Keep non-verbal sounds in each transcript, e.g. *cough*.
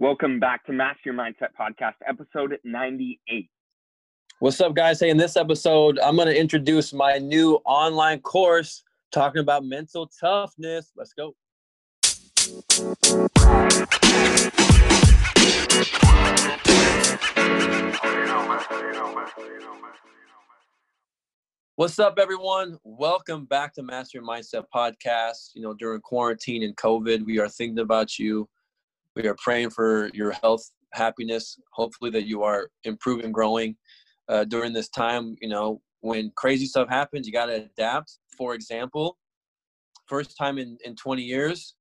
Welcome back to Master Your Mindset Podcast, episode 98. What's up, guys? Hey, in this episode, I'm going to introduce my new online course talking about mental toughness. Let's go. What's up, everyone? Welcome back to Master Your Mindset Podcast. You know, during quarantine and COVID, we are thinking about you we are praying for your health, happiness. Hopefully, that you are improving, growing uh, during this time. You know, when crazy stuff happens, you got to adapt. For example, first time in, in 20 years,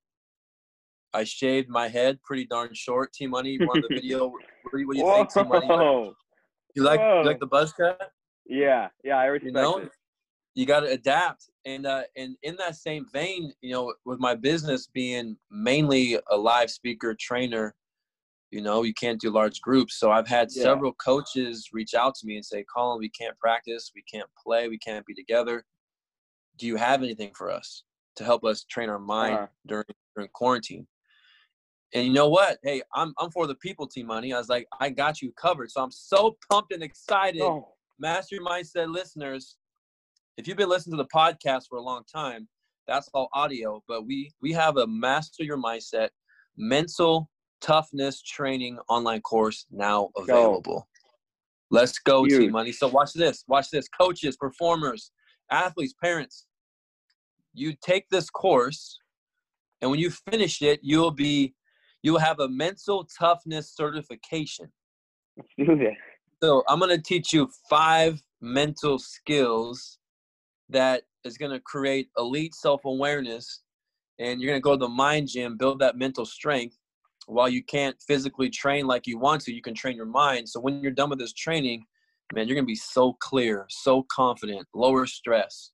I shaved my head pretty darn short. T Money, you want the video? *laughs* What do you, what do you think, T Money? You like you like the buzz cut? Yeah, yeah, I respect you know? it you got to adapt. And uh, and in that same vein you know with my business being mainly a live speaker trainer you know you can't do large groups. So i've had yeah. several coaches reach out to me and say colin we can't practice we can't play we can't be together. Do you have anything for us to help us train our mind uh-huh. during during quarantine? And you know what? Hey i'm i'm for the people team money. I was like i got you covered. So i'm so pumped and excited. Oh. master mindset listeners if you've been listening to the podcast for a long time, that's all audio, but we we have a master your mindset mental toughness training online course now available. Go. Let's go. T Money. So watch this. Watch this. Coaches, performers, athletes, parents. You take this course, and when you finish it, you'll be you'll have a mental toughness certification. Let's do this. So I'm gonna teach you five mental skills that is going to create elite self-awareness and you're going to go to the mind gym build that mental strength. While you can't physically train like you want to you can train your mind. So when you're done with this training man you're going to be so clear so confident lower stress.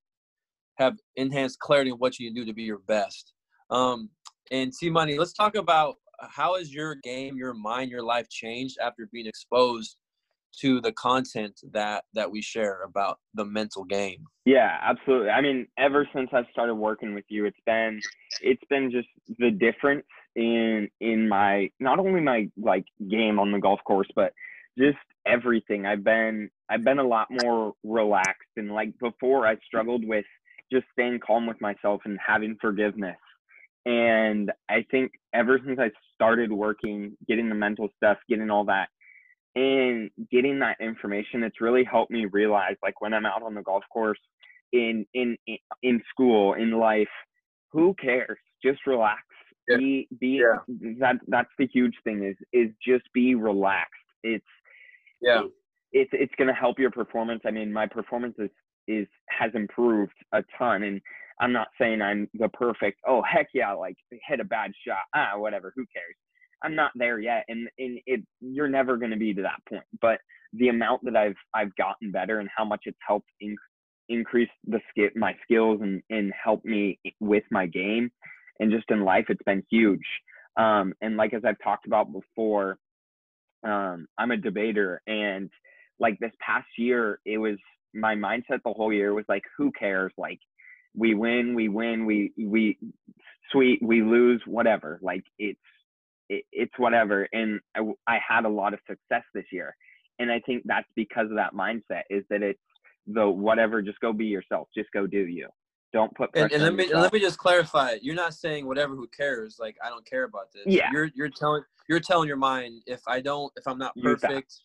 Have enhanced clarity in what you do to be your best. Um, and T Money let's talk about how has your game your mind your life changed after being exposed to the content that that we share about the mental game. Yeah absolutely. I mean ever since i started working with you it's been it's been just the difference in in my not only my like game on the golf course but just everything. I've been i've been a lot more relaxed and like before i struggled with just staying calm with myself and having forgiveness. And i think ever since i started working getting the mental stuff getting all that and getting that information it's really helped me realize like when i'm out on the golf course in in in school in life who cares? Just relax. Yeah. be be yeah. that that's the huge thing is is just be relaxed. It's yeah. it, it's it's going to help your performance. I mean my performance is is has improved a ton and i'm not saying i'm the perfect oh heck yeah like hit a bad shot. Ah whatever who cares I'm not there yet, and and it you're never going to be to that point. But the amount that I've I've gotten better and how much it's helped in, increase the skill my skills and and help me with my game and just in life, it's been huge. Um, and like as I've talked about before, um, I'm a debater, and like this past year, it was my mindset the whole year was like, who cares? Like we win, we win, we we sweet, we lose, whatever. Like it's it, it's whatever. And I, I had a lot of success this year. And I think that's because of that mindset is that it's the whatever, just go be yourself, just go do you. Don't put and, and let me and let me just clarify. You're not saying whatever who cares. Like I don't care about this. Yeah. You're you're telling you're telling your mind if I don't if I'm not perfect,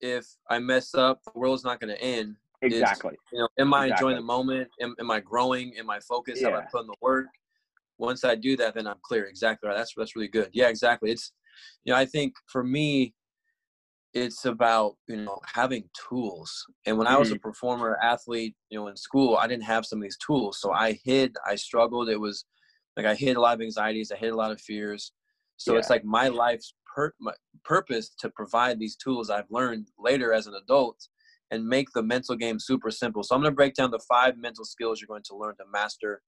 if I mess up, the world's not going to end. Exactly. It's, you know, am I exactly. enjoying the moment? Am, am I growing? Am I focused? Yeah. Have I putting the work? Once I do that, then I'm clear. Exactly right. That's that's really good. Yeah, exactly. It's you know I think for me, it's about you know having tools. And when mm-hmm. I was a mm-hmm. performer athlete, you know, in school, I didn't have some of these tools, so I hid. I struggled. It was like I hid a lot of anxieties. I hid a lot of fears. So yeah. it's like my life's per- my purpose to provide these tools I've learned later as an adult and make the mental game super simple. So I'm going to break down the five mental skills you're going to learn to master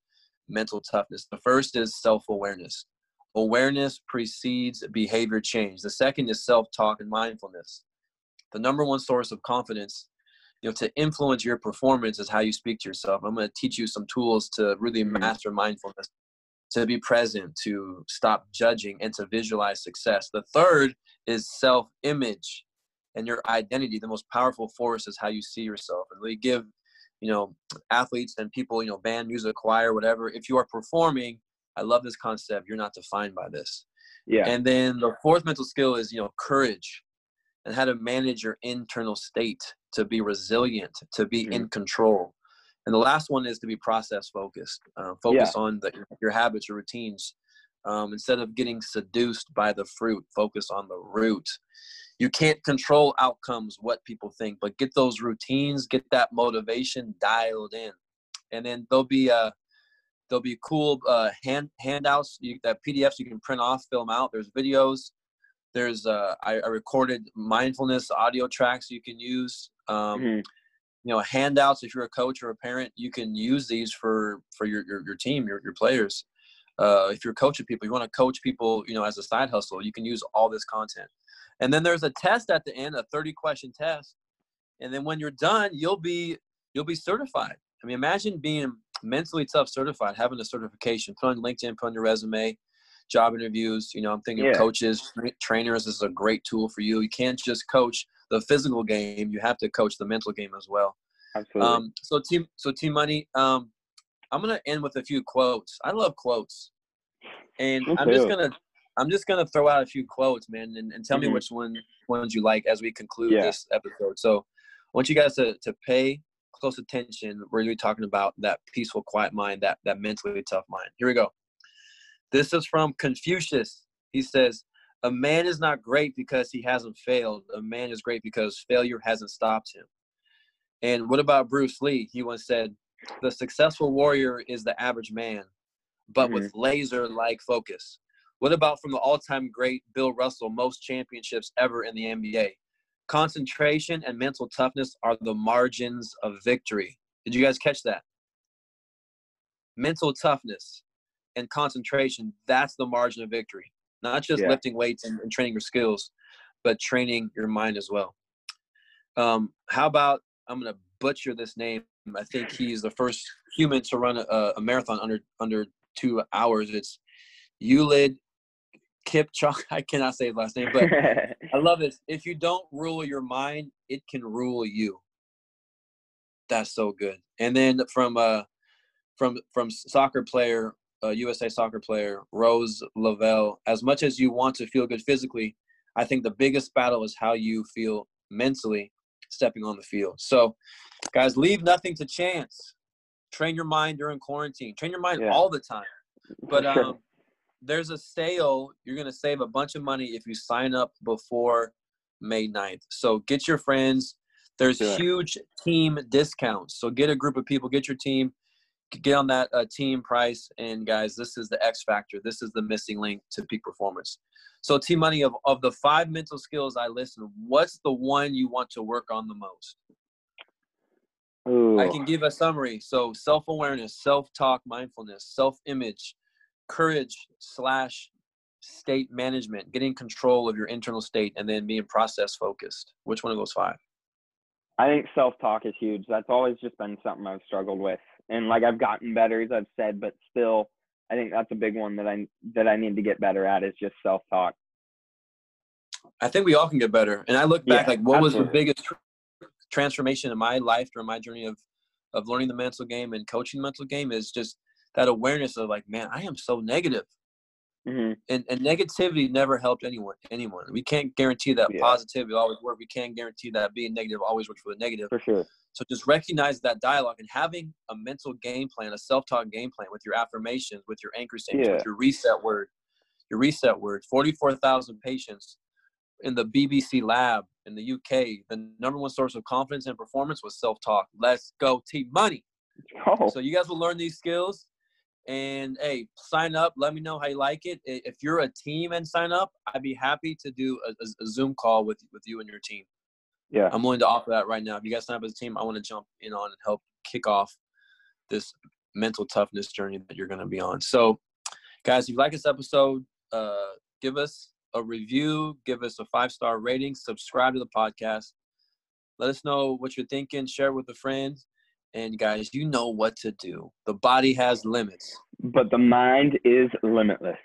mental toughness. The first is self-awareness. Awareness precedes behavior change. The second is self-talk and mindfulness. The number one source of confidence you know to influence your performance is how you speak to yourself i'm going to teach you some tools to really mm-hmm. master mindfulness to be present to stop judging and to visualize success the third is self image and your identity the most powerful force is how you see yourself and we give you know athletes and people you know band music choir whatever if you are performing i love this concept you're not defined by this yeah and then the fourth mental skill is you know courage and how to manage your internal state to be resilient to be mm-hmm. in control and the last one is to be process focused uh, focus yeah. on the, your habits your routines um, instead of getting seduced by the fruit focus on the root you can't control outcomes what people think but get those routines get that motivation dialed in. And then there'll be a there'll be cool uh hand handouts you, that pdfs you can print off fill them out. There's videos. There's uh I, I recorded mindfulness audio tracks you can use. Um mm-hmm. you know handouts if you're a coach or a parent you can use these for for your your, your team your, your players. Uh, if you're coaching people, you want to coach people, you know, as a side hustle, you can use all this content. And then there's a test at the end, a 30 question test. And then when you're done, you'll be you'll be certified. I mean, imagine being mentally tough certified, having a certification, put on LinkedIn, put on your resume, job interviews. You know, I'm thinking yeah. coaches, trainers. This is a great tool for you. You can't just coach the physical game; you have to coach the mental game as well. Absolutely. Um, so team, so T Money. Um, I'm gonna end with a few quotes. I love quotes, and I'm just gonna I'm just gonna throw out a few quotes, man, and, and tell mm-hmm. me which one ones you like as we conclude yeah. this episode. So, I want you guys to to pay close attention. We're really talking about that peaceful, quiet mind, that that mentally tough mind. Here we go. This is from Confucius. He says, "A man is not great because he hasn't failed. A man is great because failure hasn't stopped him." And what about Bruce Lee? He once said, "The successful warrior is the average man, but mm-hmm. with laser-like focus." What about from the all-time great Bill Russell, most championships ever in the NBA? Concentration and mental toughness are the margins of victory. Did you guys catch that? Mental toughness and concentration, that's the margin of victory. Not just yeah. lifting weights and, and, training your skills, but training your mind as well. Um, how about I'm gonna butcher this name. I think he's the first human to run a, a marathon under under two hours. It's Ulid Kipchoge. *laughs* I cannot say his last name, but *laughs* I love this. If you don't rule your mind, it can rule you. That's so good. And then from uh from from soccer player, uh, USA soccer player Rose Lavelle. As much as you want to feel good physically, I think the biggest battle is how you feel mentally stepping on the field. So, guys, leave nothing to chance. Train your mind during quarantine. Train your mind yeah. all the time. But um, there's a sale. You're going to save a bunch of money if you sign up before May 9th. So get your friends. There's sure. huge team discounts. So get a group of people, get your team, get on that uh, team price. And guys, this is the X factor. This is the missing link to peak performance. So T Money, of, of the five mental skills I listed, what's the one you want to work on the most? Ooh. I can give a summary. So self-awareness, self-talk, mindfulness, self-image, courage slash state management, getting control of your internal state, and then being process focused. Which one of those five? I think self talk is huge. That's always just been something I've struggled with, and like I've gotten better as I've said, but still, I think that's a big one that I that I need to get better at is just self talk. I think we all can get better. And I look back, yeah, like what absolutely. was the biggest tr- transformation in my life during my journey of of learning the mental game and coaching the mental game is just that awareness of like, man, I am so negative. Mm-hmm. And, and negativity never helped anyone. Anyone. We can't guarantee that yeah. positivity always work. We can't guarantee that being negative always works for the negative. For sure. So just recognize that dialogue and having a mental game plan, a self-talk game plan with your affirmations, with your anchor statements, yeah. with your reset word, your reset word. Forty-four thousand patients in the BBC lab in the UK. The number one source of confidence and performance was self-talk. Let's go, T Money. Oh. So you guys will learn these skills And hey, sign up. Let me know how you like it. If you're a team and sign up, I'd be happy to do a, a Zoom call with with you and your team. Yeah, I'm willing to offer that right now. If you guys sign up as a team, I want to jump in on and help kick off this mental toughness journey that you're going to be on. So, guys, if you like this episode, uh, give us a review, give us a five star rating, subscribe to the podcast. Let us know what you're thinking, share it with a friend. And guys, you know what to do. The body has limits, but the mind is limitless.